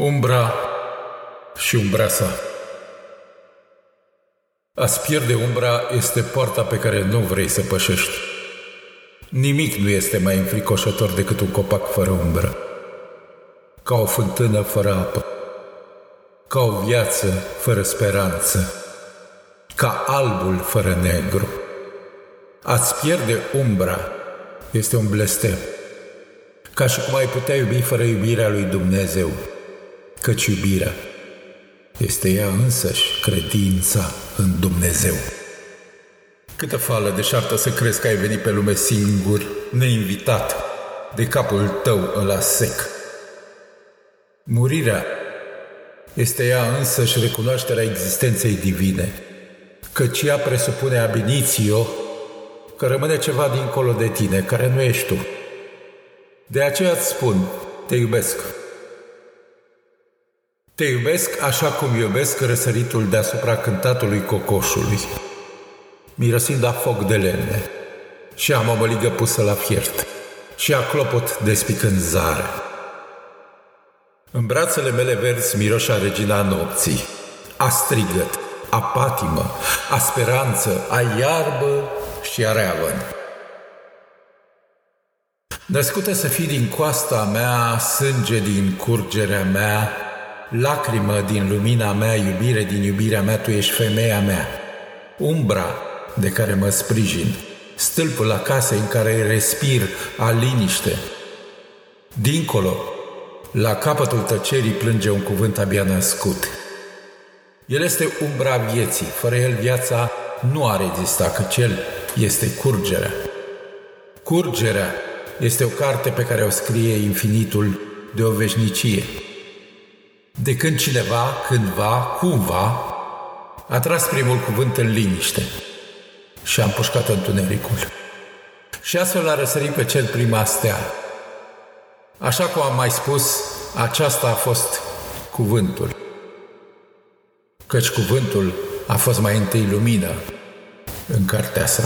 Umbra și umbra sa. A-ți pierde umbra este poarta pe care nu vrei să pășești. Nimic nu este mai înfricoșător decât un copac fără umbră. Ca o fântână fără apă. Ca o viață fără speranță. Ca albul fără negru. A-ți pierde umbra este un blestem. Ca și cum ai putea iubi fără iubirea lui Dumnezeu căci iubirea este ea însăși credința în Dumnezeu. Câtă fală deșartă să crezi că ai venit pe lume singur, neinvitat, de capul tău ăla sec. Murirea este ea însăși recunoașterea existenței divine, căci ea presupune abinițio că rămâne ceva dincolo de tine, care nu ești tu. De aceea îți spun, te iubesc, te iubesc așa cum iubesc răsăritul deasupra cântatului cocoșului, mirosind a foc de lemne, și a mămăligă pusă la fiert, și a clopot despicând zare. În brațele mele verzi miroșa regina nopții, a strigăt, a patimă, a speranță, a iarbă și a reavăn. Născută să fii din coasta mea, sânge din curgerea mea, Lacrimă din lumina mea, iubire din iubirea mea, tu ești femeia mea. Umbra de care mă sprijin, stâlpul la casă în care respir a liniște. Dincolo, la capătul tăcerii plânge un cuvânt abia născut. El este umbra vieții, fără el viața nu ar exista, căci el este curgerea. Curgerea este o carte pe care o scrie infinitul de o veșnicie de când cineva, cândva, cumva, a tras primul cuvânt în liniște și a împușcat întunericul. Și astfel a răsărit pe cel prima stea. Așa cum am mai spus, aceasta a fost cuvântul. Căci cuvântul a fost mai întâi lumină în cartea sa.